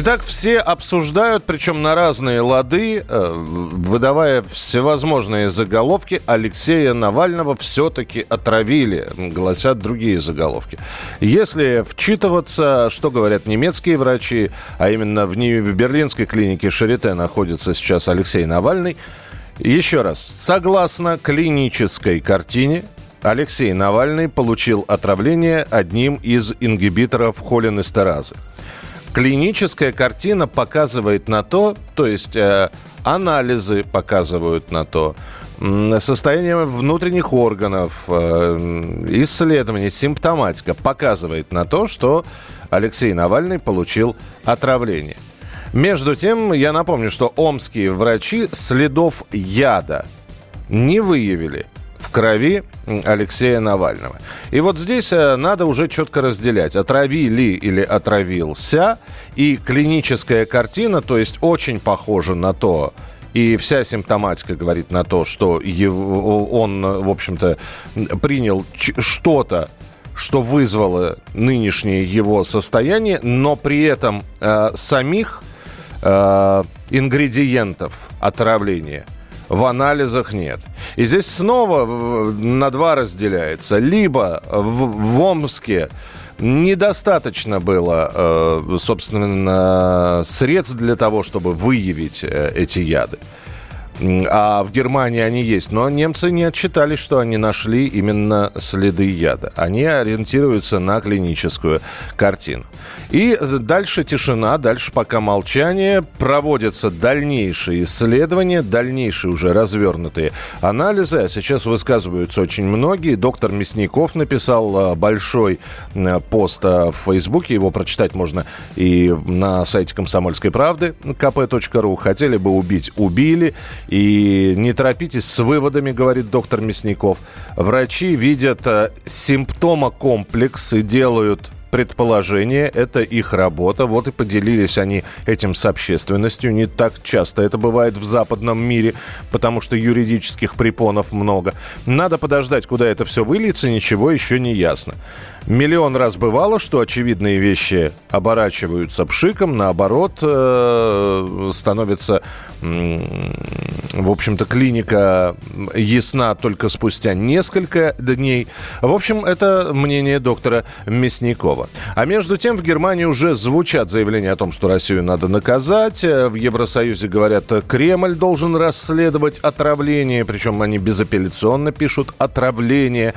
Итак, все обсуждают, причем на разные лады, э, выдавая всевозможные заголовки. Алексея Навального все-таки отравили, гласят другие заголовки. Если вчитываться, что говорят немецкие врачи, а именно в, не- в берлинской клинике Шарите находится сейчас Алексей Навальный, еще раз, согласно клинической картине, Алексей Навальный получил отравление одним из ингибиторов холинестеразы клиническая картина показывает на то, то есть э, анализы показывают на то, состояние внутренних органов, э, исследования, симптоматика показывает на то, что Алексей Навальный получил отравление. Между тем, я напомню, что омские врачи следов яда не выявили в крови Алексея Навального. И вот здесь э, надо уже четко разделять, отравили или отравился. И клиническая картина, то есть очень похожа на то, и вся симптоматика говорит на то, что его- он, в общем-то, принял что-то, что вызвало нынешнее его состояние, но при этом э, самих э, ингредиентов отравления в анализах нет. И здесь снова на два разделяется. Либо в, в Омске недостаточно было, э, собственно, средств для того, чтобы выявить э, эти яды. А в Германии они есть. Но немцы не отчитались, что они нашли именно следы яда. Они ориентируются на клиническую картину. И дальше тишина, дальше пока молчание. Проводятся дальнейшие исследования, дальнейшие уже развернутые анализы. А сейчас высказываются очень многие. Доктор Мясников написал э, большой пост э, в Фейсбуке. Его прочитать можно и на сайте комсомольской правды kp.ru. Хотели бы убить – убили. И не торопитесь с выводами, говорит доктор Мясников. Врачи видят э, симптомокомплекс и делают предположения, это их работа. Вот и поделились они этим с общественностью. Не так часто это бывает в западном мире, потому что юридических препонов много. Надо подождать, куда это все выльется, ничего еще не ясно. Миллион раз бывало, что очевидные вещи оборачиваются пшиком, наоборот, э, становится, м, в общем-то, клиника ясна только спустя несколько дней. В общем, это мнение доктора Мясникова. А между тем в Германии уже звучат заявления о том, что Россию надо наказать. В Евросоюзе говорят, Кремль должен расследовать отравление, причем они безапелляционно пишут отравление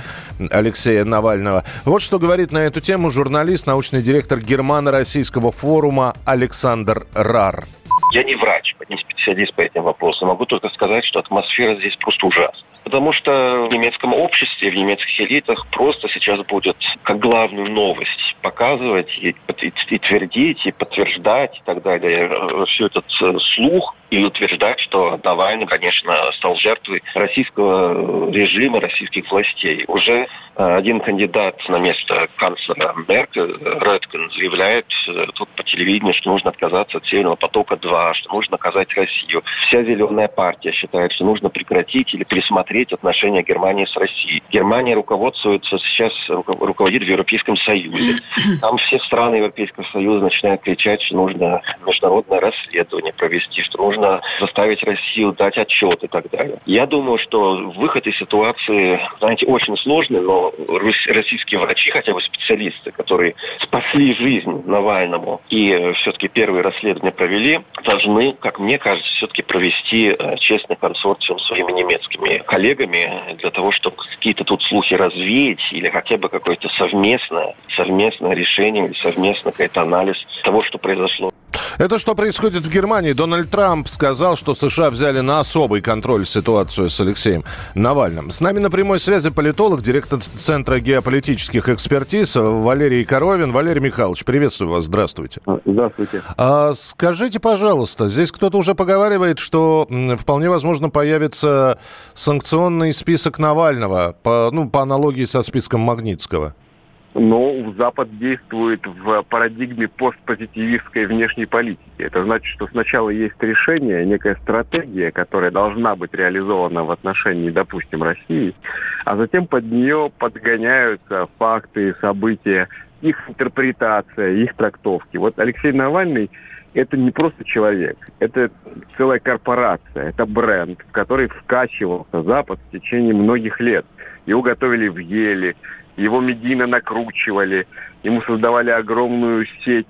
Алексея Навального. Вот что говорит на эту тему журналист, научный директор Германо-Российского форума Александр Рар. Я не врач, не специалист по этим вопросам. Могу только сказать, что атмосфера здесь просто ужасна. Потому что в немецком обществе, в немецких элитах просто сейчас будет как главную новость показывать и, и- и твердить, и подтверждать и так далее э, всю этот э, слух и утверждать, что Навальный, конечно, стал жертвой российского режима, российских властей. Уже э, один кандидат на место канцлера Меркель, э, Редкин, заявляет э, тут по телевидению, что нужно отказаться от Северного потока-2, что нужно наказать Россию. Вся зеленая партия считает, что нужно прекратить или пересмотреть отношения Германии с Россией. Германия руководствуется сейчас, руко- руководит в Европейском Союзе. Там все страны Европейского Союза начинают кричать, что нужно международное расследование провести, что нужно заставить Россию дать отчет и так далее. Я думаю, что выход из ситуации, знаете, очень сложный, но российские врачи, хотя бы специалисты, которые спасли жизнь Навальному и все-таки первые расследования провели, должны, как мне кажется, все-таки провести э, честный консорциум с своими немецкими коллегами для того, чтобы какие-то тут слухи развеять или хотя бы какое-то совместное, совместное решение или совместный какой-то анализ того, что произошло. Это что происходит в Германии? Дональд Трамп сказал, что США взяли на особый контроль ситуацию с Алексеем Навальным. С нами на прямой связи политолог, директор Центра геополитических экспертиз Валерий Коровин. Валерий Михайлович, приветствую вас, здравствуйте. Здравствуйте. А, скажите, пожалуйста, здесь кто-то уже поговаривает, что вполне возможно появится санкционный список Навального, по, ну, по аналогии со списком Магнитского. Но Запад действует в парадигме постпозитивистской внешней политики. Это значит, что сначала есть решение, некая стратегия, которая должна быть реализована в отношении, допустим, России, а затем под нее подгоняются факты, события, их интерпретация, их трактовки. Вот Алексей Навальный это не просто человек, это целая корпорация, это бренд, в который вкачивался Запад в течение многих лет. Его готовили в Еле, его медийно накручивали, ему создавали огромную сеть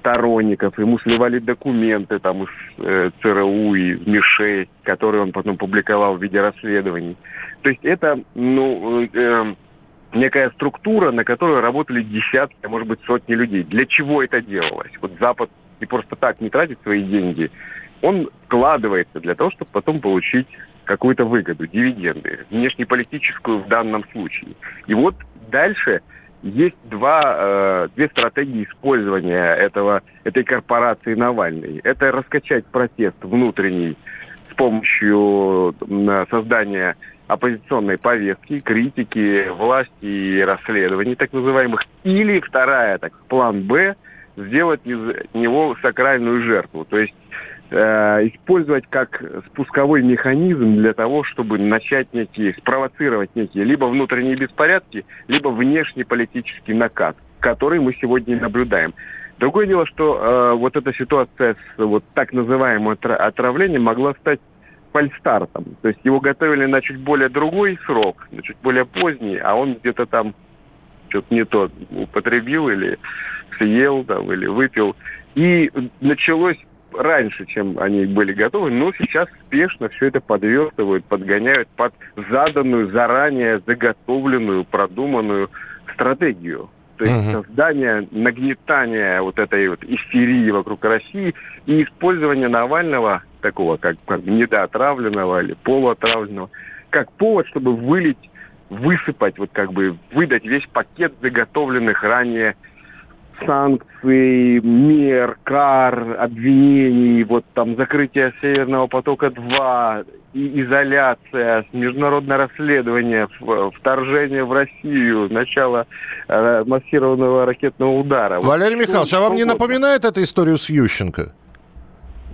сторонников, ему сливали документы там из э, ЦРУ и МИ-6, которые он потом публиковал в виде расследований. То есть это, ну, э, некая структура, на которой работали десятки, а может быть сотни людей. Для чего это делалось? Вот Запад не просто так не тратит свои деньги, он вкладывается для того, чтобы потом получить какую-то выгоду, дивиденды, внешнеполитическую в данном случае. И вот дальше есть два, э, две стратегии использования этого, этой корпорации Навальной. Это раскачать протест внутренний с помощью создания оппозиционной повестки, критики власти и расследований так называемых. Или вторая, так, план «Б», сделать из него сакральную жертву. То есть Э, использовать как спусковой механизм для того, чтобы начать некие, спровоцировать некие либо внутренние беспорядки, либо внешний политический накат, который мы сегодня наблюдаем. Другое дело, что э, вот эта ситуация с вот так называемым отравлением могла стать фальстартом. То есть его готовили на чуть более другой срок, на чуть более поздний, а он где-то там что-то не то употребил или съел там, или выпил. И началось раньше, чем они были готовы, но сейчас спешно все это подверстывают, подгоняют под заданную, заранее заготовленную, продуманную стратегию. То есть uh-huh. создание, нагнетание вот этой вот истерии вокруг России и использование Навального, такого как, как недоотравленного или полуотравленного, как повод, чтобы вылить, высыпать, вот как бы выдать весь пакет заготовленных ранее санкций, мер, кар, обвинений, вот там закрытие Северного потока-2, и изоляция, международное расследование, вторжение в Россию, начало э, массированного ракетного удара. Валерий вот, Михайлович, а вам не напоминает эта историю с Ющенко?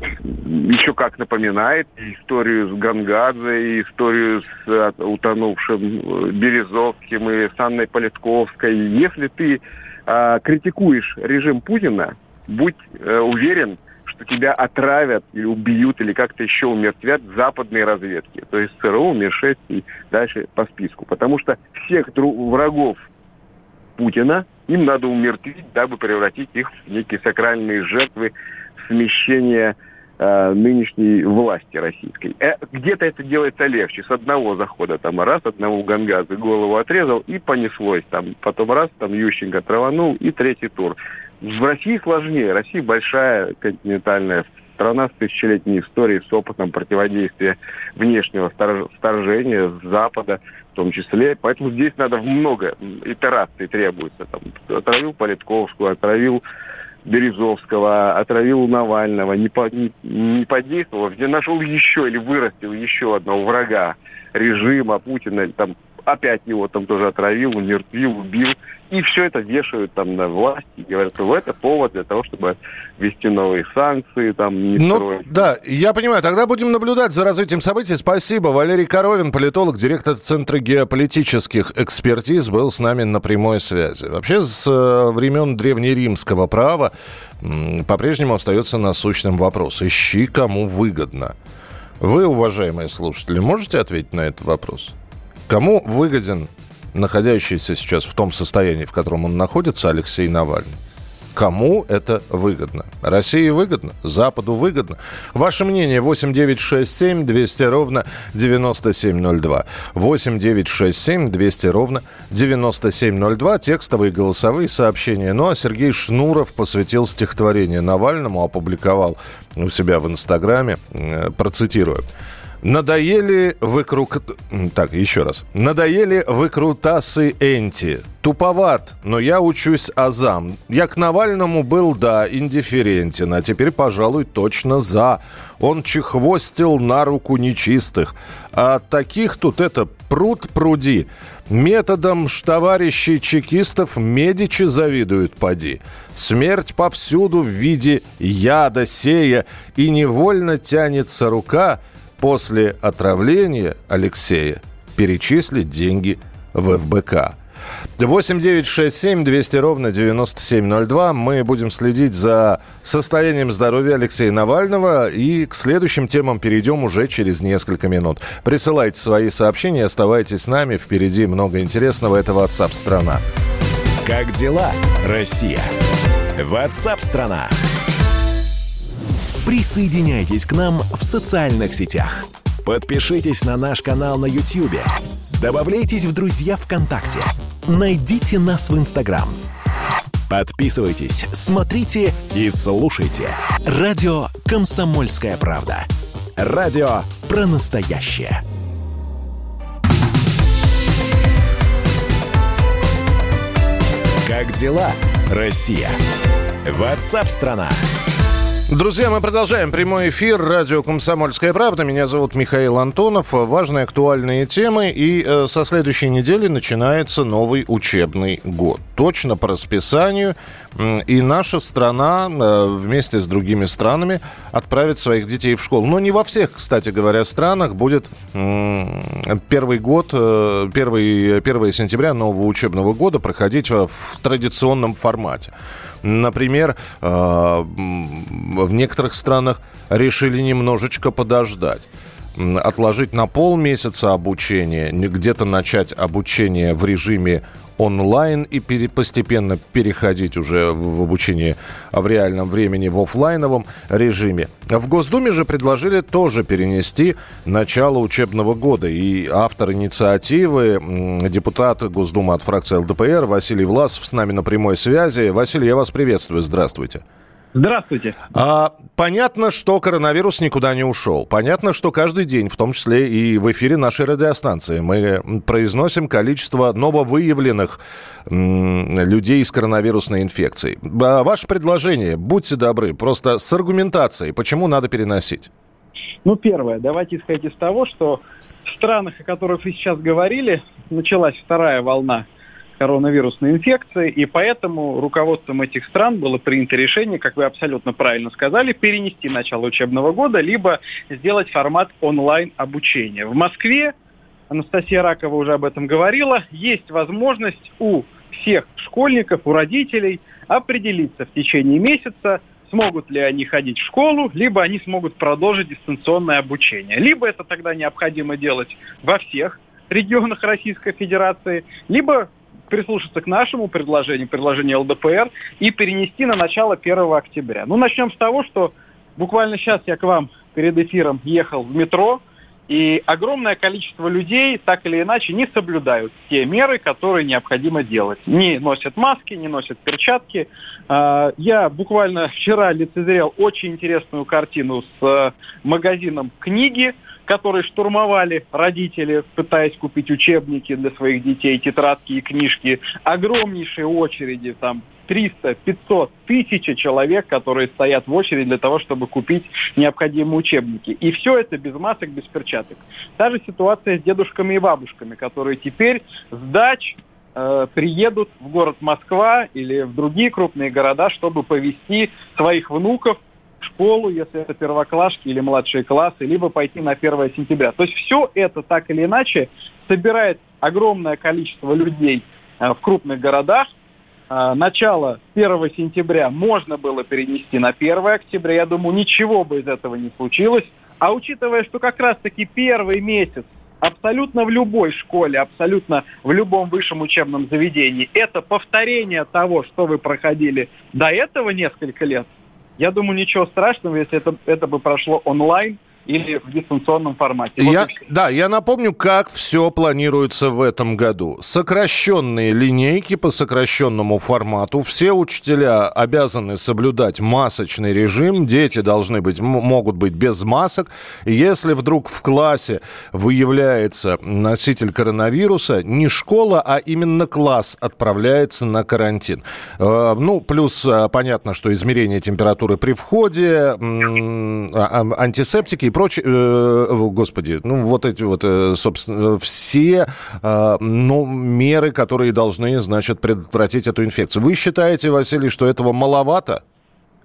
Еще как напоминает историю с Гангадзе, историю с э, утонувшим э, Березовским и с Анной Политковской. Если ты э, критикуешь режим Путина, будь э, уверен, что тебя отравят или убьют, или как-то еще умертвят западные разведки. То есть ЦРУ, МИ-6 и дальше по списку. Потому что всех врагов Путина им надо умертвить, дабы превратить их в некие сакральные жертвы смещения э, нынешней власти российской. Э, где-то это делается легче. С одного захода там раз, одного Гангаза голову отрезал и понеслось. Там, потом раз, там Ющенко траванул и третий тур. В России сложнее. Россия большая континентальная страна с тысячелетней историей, с опытом противодействия внешнего вторжения с Запада в том числе. Поэтому здесь надо много итераций требуется. Там, отравил Политковскую, отравил Березовского, отравил Навального, не, по, не, не подействовал, где нашел еще или вырастил еще одного врага режима Путина, там опять его там тоже отравил, умертвил, убил. И все это вешают там на власть и говорят, что это повод для того, чтобы ввести новые санкции, там не ну, строить. Да, я понимаю. Тогда будем наблюдать за развитием событий. Спасибо. Валерий Коровин, политолог, директор Центра геополитических экспертиз, был с нами на прямой связи. Вообще, с э, времен древнеримского права по-прежнему остается насущным вопрос. Ищи, кому выгодно. Вы, уважаемые слушатели, можете ответить на этот вопрос? Кому выгоден находящийся сейчас в том состоянии, в котором он находится, Алексей Навальный? Кому это выгодно? России выгодно? Западу выгодно? Ваше мнение 8 9 6 7 200 ровно 9702. 8 9 6 7 200 ровно 9702. Текстовые голосовые сообщения. Ну а Сергей Шнуров посвятил стихотворение Навальному, опубликовал у себя в Инстаграме. Э, процитирую. Надоели выкруг... Так, еще раз. Надоели выкрутасы энти. Туповат, но я учусь азам. Я к Навальному был, да, индифферентен, а теперь, пожалуй, точно за. Он чехвостил на руку нечистых. А таких тут это пруд пруди. Методом товарищей чекистов Медичи завидуют, поди. Смерть повсюду в виде яда сея, и невольно тянется рука – после отравления Алексея перечислить деньги в ФБК. 8 9 6 7 200 ровно 9702. Мы будем следить за состоянием здоровья Алексея Навального и к следующим темам перейдем уже через несколько минут. Присылайте свои сообщения, оставайтесь с нами. Впереди много интересного. Это WhatsApp страна. Как дела, Россия? WhatsApp страна. Присоединяйтесь к нам в социальных сетях. Подпишитесь на наш канал на YouTube. Добавляйтесь в друзья ВКонтакте. Найдите нас в Инстаграм. Подписывайтесь, смотрите и слушайте. Радио «Комсомольская правда». Радио про настоящее. Как дела, Россия? Ватсап-страна! страна Друзья, мы продолжаем прямой эфир. Радио «Комсомольская правда». Меня зовут Михаил Антонов. Важные актуальные темы. И э, со следующей недели начинается новый учебный год. Точно по расписанию. И наша страна э, вместе с другими странами отправит своих детей в школу. Но не во всех, кстати говоря, странах будет первый год, э, первый, 1 сентября нового учебного года проходить в, в традиционном формате. Например, э, в некоторых странах решили немножечко подождать отложить на полмесяца обучение, где-то начать обучение в режиме онлайн и пере, постепенно переходить уже в, обучение в реальном времени в офлайновом режиме. В Госдуме же предложили тоже перенести начало учебного года. И автор инициативы, депутат Госдумы от фракции ЛДПР Василий Власов с нами на прямой связи. Василий, я вас приветствую. Здравствуйте. Здравствуйте. А, понятно, что коронавирус никуда не ушел. Понятно, что каждый день, в том числе и в эфире нашей радиостанции, мы произносим количество нововыявленных м, людей с коронавирусной инфекцией. А, ваше предложение, будьте добры, просто с аргументацией, почему надо переносить? Ну, первое, давайте исходить из того, что в странах, о которых вы сейчас говорили, началась вторая волна коронавирусной инфекции, и поэтому руководством этих стран было принято решение, как вы абсолютно правильно сказали, перенести начало учебного года, либо сделать формат онлайн-обучения. В Москве, Анастасия Ракова уже об этом говорила, есть возможность у всех школьников, у родителей определиться в течение месяца, смогут ли они ходить в школу, либо они смогут продолжить дистанционное обучение. Либо это тогда необходимо делать во всех регионах Российской Федерации, либо прислушаться к нашему предложению, предложению ЛДПР, и перенести на начало 1 октября. Ну, начнем с того, что буквально сейчас я к вам перед эфиром ехал в метро, и огромное количество людей так или иначе не соблюдают те меры, которые необходимо делать. Не носят маски, не носят перчатки. А, я буквально вчера лицезрел очень интересную картину с э, магазином книги, которые штурмовали родители, пытаясь купить учебники для своих детей, тетрадки и книжки. Огромнейшие очереди, там 300, 500, тысячи человек, которые стоят в очереди для того, чтобы купить необходимые учебники. И все это без масок, без перчаток. Та же ситуация с дедушками и бабушками, которые теперь с дач э, приедут в город Москва или в другие крупные города, чтобы повести своих внуков школу, если это первоклашки или младшие классы, либо пойти на 1 сентября. То есть все это так или иначе собирает огромное количество людей э, в крупных городах. Э, начало 1 сентября можно было перенести на 1 октября. Я думаю, ничего бы из этого не случилось. А учитывая, что как раз-таки первый месяц абсолютно в любой школе, абсолютно в любом высшем учебном заведении, это повторение того, что вы проходили до этого несколько лет, я думаю, ничего страшного, если это, это бы прошло онлайн, или в дистанционном формате. Вот я, да, я напомню, как все планируется в этом году. Сокращенные линейки по сокращенному формату. Все учителя обязаны соблюдать масочный режим. Дети должны быть, могут быть без масок. Если вдруг в классе выявляется носитель коронавируса, не школа, а именно класс отправляется на карантин. Э, ну, плюс э, понятно, что измерение температуры при входе, а, антисептики и прочее, э, господи, ну вот эти вот, э, собственно, все э, ну, меры, которые должны, значит, предотвратить эту инфекцию. Вы считаете, Василий, что этого маловато?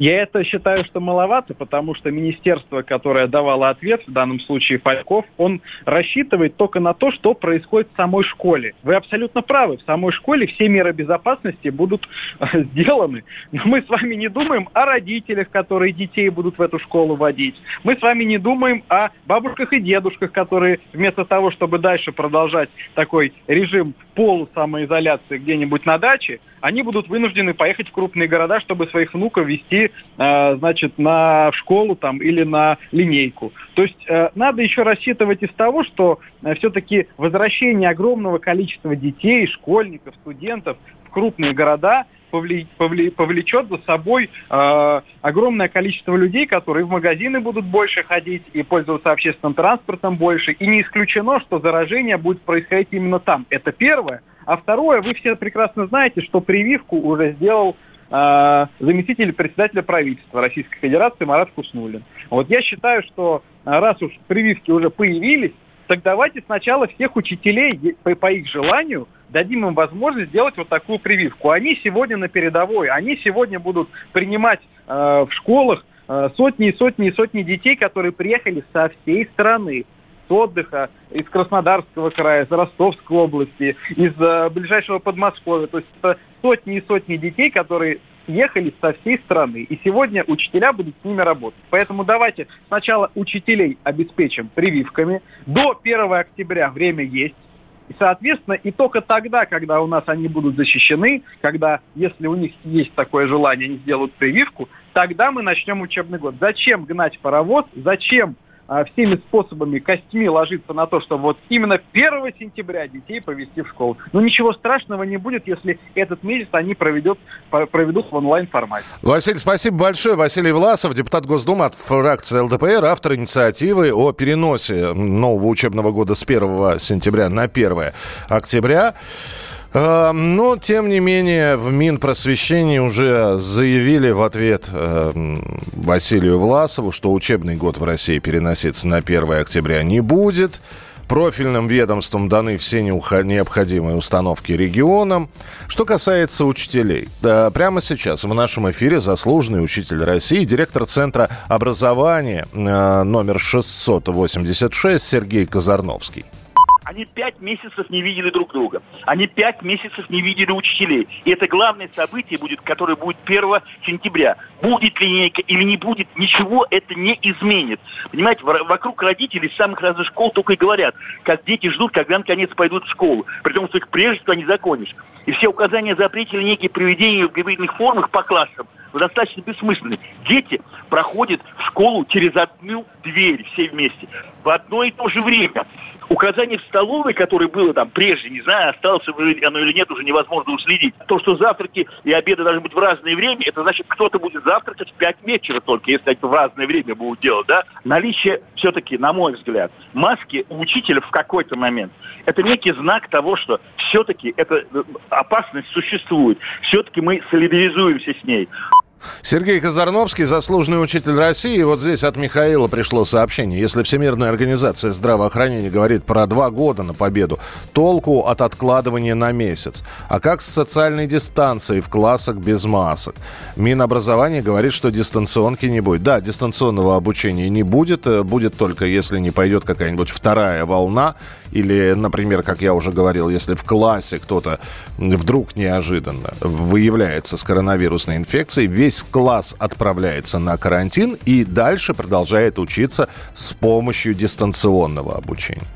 Я это считаю, что маловато, потому что министерство, которое давало ответ, в данном случае Фальков, он рассчитывает только на то, что происходит в самой школе. Вы абсолютно правы, в самой школе все меры безопасности будут э, сделаны. Но мы с вами не думаем о родителях, которые детей будут в эту школу водить. Мы с вами не думаем о бабушках и дедушках, которые вместо того, чтобы дальше продолжать такой режим полусамоизоляции где-нибудь на даче, они будут вынуждены поехать в крупные города, чтобы своих внуков вести, э, значит, на школу там или на линейку. То есть э, надо еще рассчитывать из того, что э, все-таки возвращение огромного количества детей, школьников, студентов в крупные города повлечет за собой э, огромное количество людей, которые в магазины будут больше ходить и пользоваться общественным транспортом больше. И не исключено, что заражение будет происходить именно там. Это первое. А второе, вы все прекрасно знаете, что прививку уже сделал э, заместитель председателя правительства Российской Федерации Марат Куснулин. Вот я считаю, что раз уж прививки уже появились, так давайте сначала всех учителей по их желанию дадим им возможность сделать вот такую прививку. Они сегодня на передовой, они сегодня будут принимать э, в школах э, сотни и сотни и сотни детей, которые приехали со всей страны отдыха из Краснодарского края, из Ростовской области, из э, ближайшего Подмосковья. То есть это сотни и сотни детей, которые ехали со всей страны. И сегодня учителя будут с ними работать. Поэтому давайте сначала учителей обеспечим прививками. До 1 октября время есть. И, соответственно, и только тогда, когда у нас они будут защищены, когда, если у них есть такое желание, они сделают прививку, тогда мы начнем учебный год. Зачем гнать паровоз? Зачем всеми способами костьми ложиться на то, чтобы вот именно 1 сентября детей повести в школу. Но ничего страшного не будет, если этот месяц они проведут, проведут в онлайн-формате. Василий, спасибо большое. Василий Власов, депутат Госдумы от фракции ЛДПР, автор инициативы о переносе нового учебного года с 1 сентября на 1 октября. Э, но, тем не менее, в Минпросвещении уже заявили в ответ э, Василию Власову, что учебный год в России переноситься на 1 октября не будет. Профильным ведомствам даны все необходимые установки регионам. Что касается учителей, прямо сейчас в нашем эфире заслуженный учитель России, директор Центра образования э, номер 686 Сергей Казарновский. Они пять месяцев не видели друг друга. Они пять месяцев не видели учителей. И это главное событие будет, которое будет 1 сентября. Будет линейка или не будет, ничего это не изменит. Понимаете, вокруг родителей из самых разных школ только и говорят, как дети ждут, когда наконец пойдут в школу. При том, что их прежде всего не законишь. И все указания запрете линейки проведения в гибридных формах по классам достаточно бессмысленны. Дети проходят в школу через одну дверь все вместе в одно и то же время указание в столовой, которое было там прежде, не знаю, осталось оно или нет, уже невозможно уследить. То, что завтраки и обеды должны быть в разное время, это значит, кто-то будет завтракать в 5 вечера только, если это в разное время будут делать, да? Наличие все-таки, на мой взгляд, маски у учителя в какой-то момент, это некий знак того, что все-таки эта э, опасность существует. Все-таки мы солидаризуемся с ней. Сергей Казарновский, заслуженный учитель России. Вот здесь от Михаила пришло сообщение. Если Всемирная организация здравоохранения говорит про два года на победу, толку от откладывания на месяц. А как с социальной дистанцией в классах без масок? Минобразование говорит, что дистанционки не будет. Да, дистанционного обучения не будет. Э, будет только, если не пойдет какая-нибудь вторая волна. Или, например, как я уже говорил, если в классе кто-то вдруг неожиданно выявляется с коронавирусной инфекцией, весь класс отправляется на карантин и дальше продолжает учиться с помощью дистанционного обучения.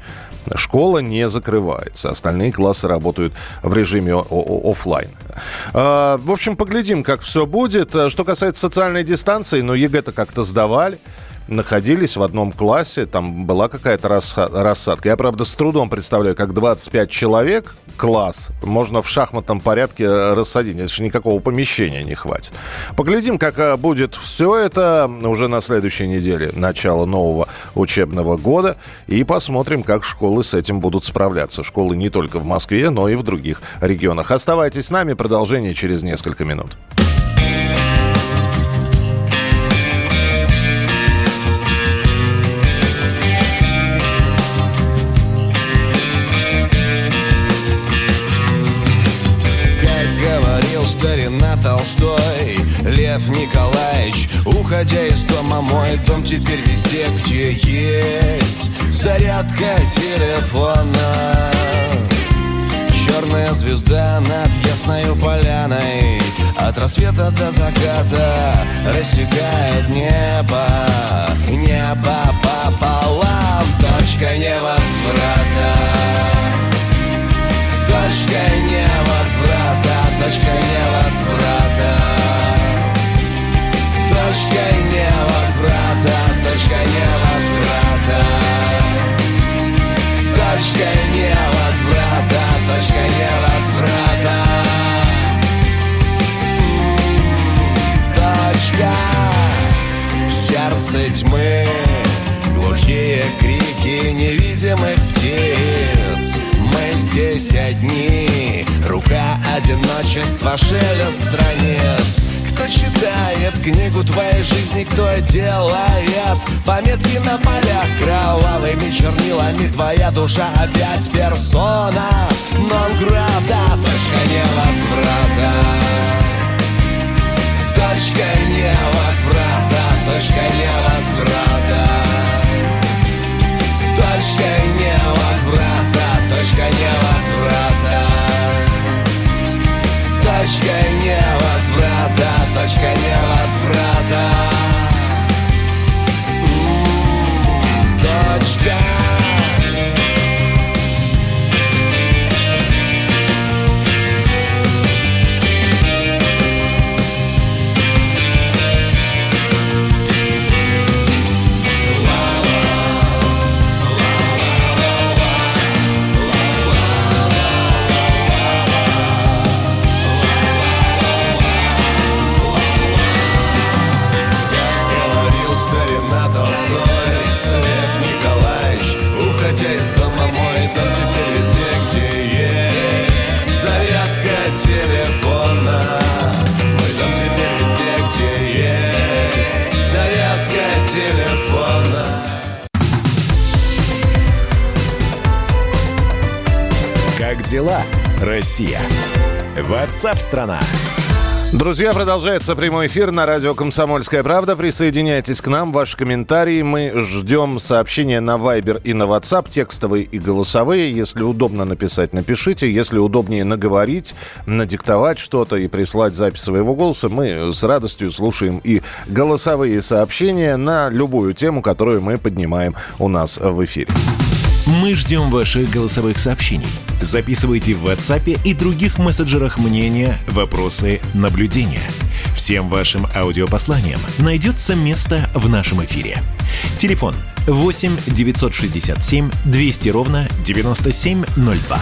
Школа не закрывается. Остальные классы работают в режиме офлайн. А, в общем, поглядим, как все будет. Что касается социальной дистанции, ну, ЕГЭ-то как-то сдавали находились в одном классе, там была какая-то рассадка. Я, правда, с трудом представляю, как 25 человек, класс, можно в шахматном порядке рассадить. Это же никакого помещения не хватит. Поглядим, как э, будет все это уже на следующей неделе, начало нового учебного года. И посмотрим, как школы с этим будут справляться. Школы не только в Москве, но и в других регионах. Оставайтесь с нами, продолжение через несколько минут. Старина Толстой Лев Николаевич Уходя из дома, мой дом теперь везде, где есть Зарядка телефона. Черная звезда над ясною поляной От рассвета до заката Рассекает небо. Небо пополам Точка невозврата. Точка невозврата, точка невозврата Точка невозврата, точка невозврата Точка невозврата, точка невозврата Точка Сердце тьмы Глухие крики невидимых птиц здесь одни. Рука одиночества, шелест страниц. Кто читает книгу твоей жизни, кто делает? Пометки на полях кровавыми чернилами Твоя душа опять персона. Нон-града, точка невозврата. Точка невозврата, точка невозврата невозврата Точка невозврата, точка невозврата Точка. дела, Россия? Ватсап-страна! Друзья, продолжается прямой эфир на радио «Комсомольская правда». Присоединяйтесь к нам, ваши комментарии. Мы ждем сообщения на Viber и на WhatsApp, текстовые и голосовые. Если удобно написать, напишите. Если удобнее наговорить, надиктовать что-то и прислать запись своего голоса, мы с радостью слушаем и голосовые сообщения на любую тему, которую мы поднимаем у нас в эфире. Мы ждем ваших голосовых сообщений. Записывайте в WhatsApp и других мессенджерах мнения, вопросы, наблюдения. Всем вашим аудиопосланиям найдется место в нашем эфире. Телефон 8 967 200 ровно 9702.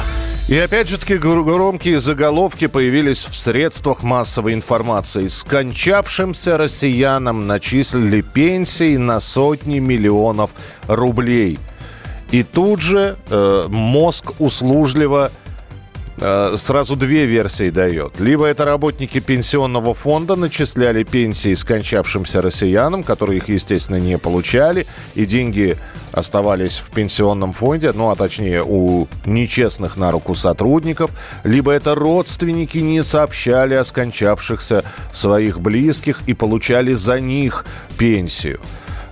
И опять же таки громкие заголовки появились в средствах массовой информации. Скончавшимся россиянам начислили пенсии на сотни миллионов рублей – и тут же э, мозг услужливо э, сразу две версии дает. Либо это работники пенсионного фонда начисляли пенсии скончавшимся россиянам, которые их, естественно, не получали, и деньги оставались в пенсионном фонде, ну, а точнее у нечестных на руку сотрудников, либо это родственники не сообщали о скончавшихся своих близких и получали за них пенсию.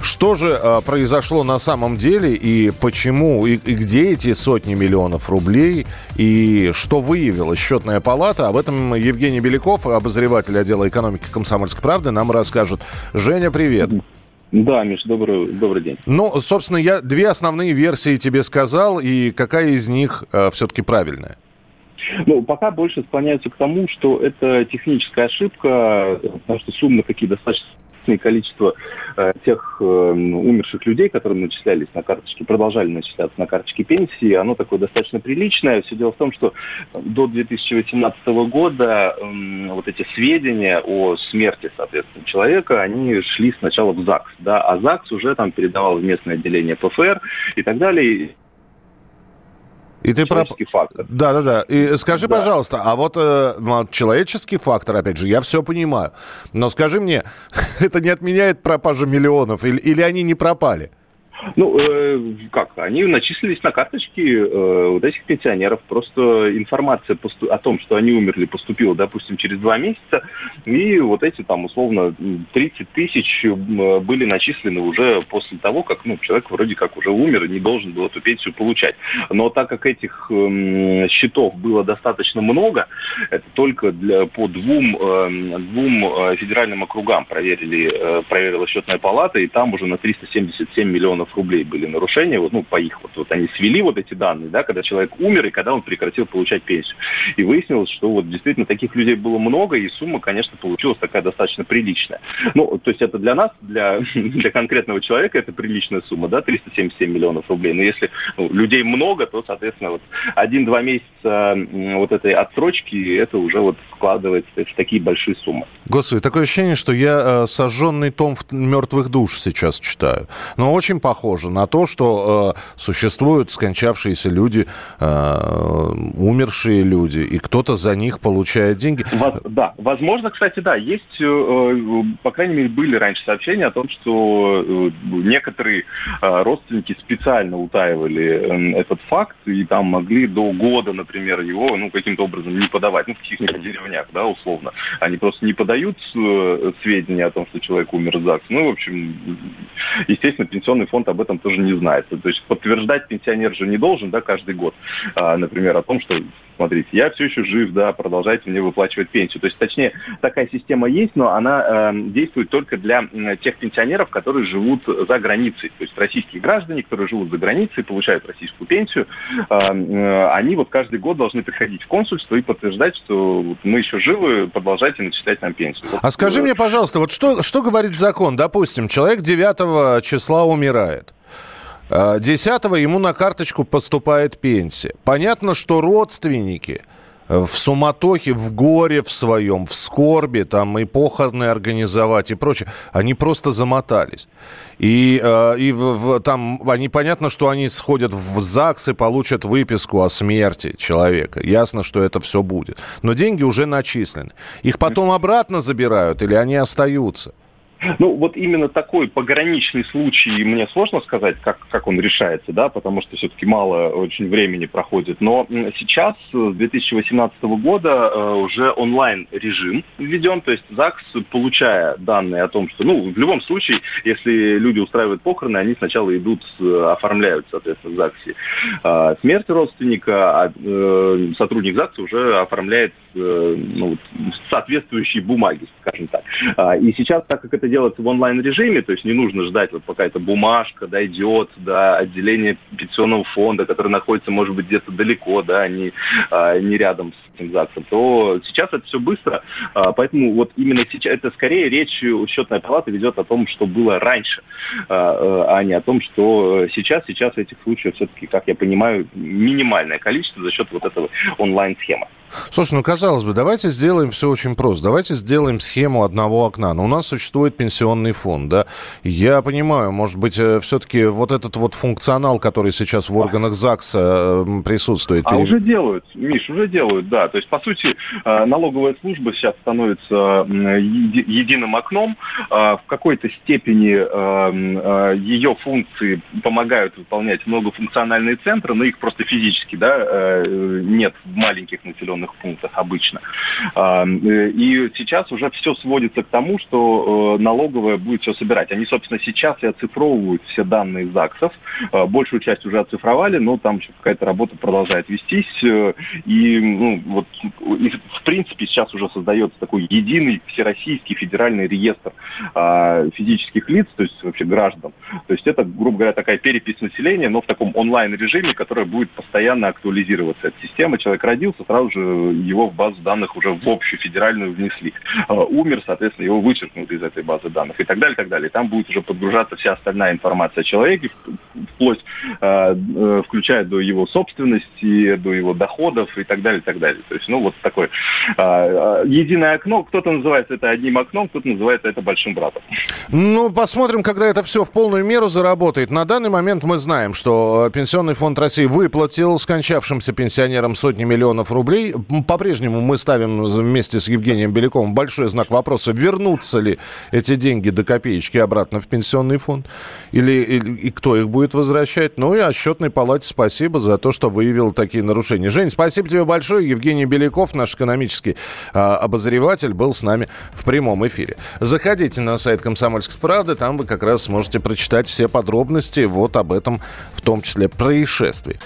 Что же э, произошло на самом деле и почему, и, и где эти сотни миллионов рублей, и что выявила счетная палата? Об этом Евгений Беляков, обозреватель отдела экономики «Комсомольской правды», нам расскажет. Женя, привет. Да, Миш, добрый, добрый день. Ну, собственно, я две основные версии тебе сказал, и какая из них э, все-таки правильная? Ну, пока больше склоняются к тому, что это техническая ошибка, потому что суммы такие достаточно количество э, тех э, умерших людей, которые начислялись на карточке, продолжали начисляться на карточке пенсии, оно такое достаточно приличное. Все дело в том, что до 2018 года э, вот эти сведения о смерти, соответственно, человека, они шли сначала в ЗАГС, да, а ЗАГС уже там передавал в местное отделение ПФР и так далее. И ты про... фактор. Да, да, да. И скажи, да. пожалуйста, а вот э, человеческий фактор, опять же, я все понимаю. Но скажи мне, это не отменяет пропажу миллионов или, или они не пропали? Ну, э, как, они начислились на карточки э, вот этих пенсионеров. Просто информация посту- о том, что они умерли, поступила, допустим, через два месяца. И вот эти там, условно, 30 тысяч были начислены уже после того, как ну, человек вроде как уже умер и не должен был эту пенсию получать. Но так как этих э, счетов было достаточно много, это только для, по двум, э, двум э, федеральным округам проверили, э, проверила счетная палата, и там уже на 377 миллионов рублей были нарушения, вот, ну, по их, вот, вот они свели вот эти данные, да, когда человек умер и когда он прекратил получать пенсию. И выяснилось, что вот действительно таких людей было много, и сумма, конечно, получилась такая достаточно приличная. Ну, то есть это для нас, для, для конкретного человека это приличная сумма, да, 377 миллионов рублей. Но если ну, людей много, то, соответственно, вот один-два месяца вот этой отсрочки, это уже вот складывается в такие большие суммы. Господи, такое ощущение, что я э, сожженный том мертвых душ сейчас читаю. Но очень похоже похоже на то, что э, существуют скончавшиеся люди, э, умершие люди, и кто-то за них получает деньги. Воз, да, возможно, кстати, да, есть, э, э, по крайней мере, были раньше сообщения о том, что э, некоторые э, родственники специально утаивали э, этот факт, и там могли до года, например, его, ну, каким-то образом не подавать, ну, в каких-нибудь деревнях, да, условно. Они просто не подают э, сведения о том, что человек умер в ЗАГС. Ну, в общем, естественно, пенсионный фонд об этом тоже не знает. То есть подтверждать пенсионер же не должен, да, каждый год, а, например, о том, что смотрите, я все еще жив, да, продолжайте мне выплачивать пенсию. То есть, точнее, такая система есть, но она э, действует только для э, тех пенсионеров, которые живут за границей. То есть российские граждане, которые живут за границей, получают российскую пенсию, э, э, они вот каждый год должны приходить в консульство и подтверждать, что вот, мы еще живы, продолжайте начислять нам пенсию. Вот, а скажи мне, пожалуйста, вот что, что говорит закон? Допустим, человек 9 числа умирает. 10 ему на карточку поступает пенсия. Понятно, что родственники в суматохе, в горе в своем, в скорби, там и похороны организовать и прочее, они просто замотались. И, э, и в, там они понятно, что они сходят в ЗАГС и получат выписку о смерти человека. Ясно, что это все будет. Но деньги уже начислены. Их потом обратно забирают или они остаются? Ну, вот именно такой пограничный случай, мне сложно сказать, как, как он решается, да, потому что все-таки мало очень времени проходит. Но сейчас, с 2018 года, э, уже онлайн-режим введен, то есть ЗАГС, получая данные о том, что, ну, в любом случае, если люди устраивают похороны, они сначала идут, оформляют, соответственно, в ЗАГСе э, смерть родственника, а э, сотрудник ЗАГСа уже оформляет ну, соответствующие бумаги, скажем так. А, и сейчас, так как это делается в онлайн-режиме, то есть не нужно ждать, вот пока эта бумажка дойдет до отделения пенсионного фонда, который находится, может быть, где-то далеко, да, не, а, не рядом с этим ЗАГСом, то сейчас это все быстро, а, поэтому вот именно сейчас, это скорее речь счетная палата ведет о том, что было раньше, а, а не о том, что сейчас, сейчас этих случаев все-таки, как я понимаю, минимальное количество за счет вот этого онлайн-схемы. Слушай, ну казалось бы, давайте сделаем все очень просто. Давайте сделаем схему одного окна. Но у нас существует пенсионный фонд, да. Я понимаю, может быть, э, все-таки вот этот вот функционал, который сейчас в органах ЗАГСа э, присутствует. А уже делают, Миш, уже делают, да. То есть, по сути, э, налоговая служба сейчас становится единым окном. В какой-то степени ее функции помогают выполнять многофункциональные центры, но их просто физически, да, нет в маленьких населенных населенных пунктах обычно. А, и сейчас уже все сводится к тому, что налоговая будет все собирать. Они, собственно, сейчас и оцифровывают все данные ЗАГСов. Большую часть уже оцифровали, но там еще какая-то работа продолжает вестись. И, ну, вот, и, в принципе, сейчас уже создается такой единый всероссийский федеральный реестр физических лиц, то есть вообще граждан. То есть это, грубо говоря, такая перепись населения, но в таком онлайн-режиме, которая будет постоянно актуализироваться. Эта система, человек родился, сразу же его в базу данных уже в общую федеральную внесли. А, умер, соответственно, его вычеркнут из этой базы данных и так далее, и так далее. Там будет уже подгружаться вся остальная информация о человеке, вплоть, э, включая до его собственности, до его доходов и так далее, и так далее. То есть, ну, вот такое единое окно, кто-то называет это одним окном, кто-то называет это большим братом. Ну, посмотрим, когда это все в полную меру заработает. На данный момент мы знаем, что э, Пенсионный фонд России выплатил скончавшимся пенсионерам сотни миллионов рублей. По-прежнему мы ставим вместе с Евгением Беляковым большой знак вопроса, вернутся ли эти деньги до копеечки обратно в пенсионный фонд, или, или и кто их будет возвращать. Ну и отчетной палате спасибо за то, что выявил такие нарушения. Жень, спасибо тебе большое. Евгений Беляков, наш экономический а, обозреватель, был с нами в прямом эфире. Заходите на сайт «Комсомольской правды», там вы как раз сможете прочитать все подробности вот об этом, в том числе происшествии.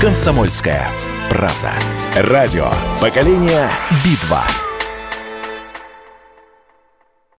«Комсомольская правда». Радио «Поколение Битва».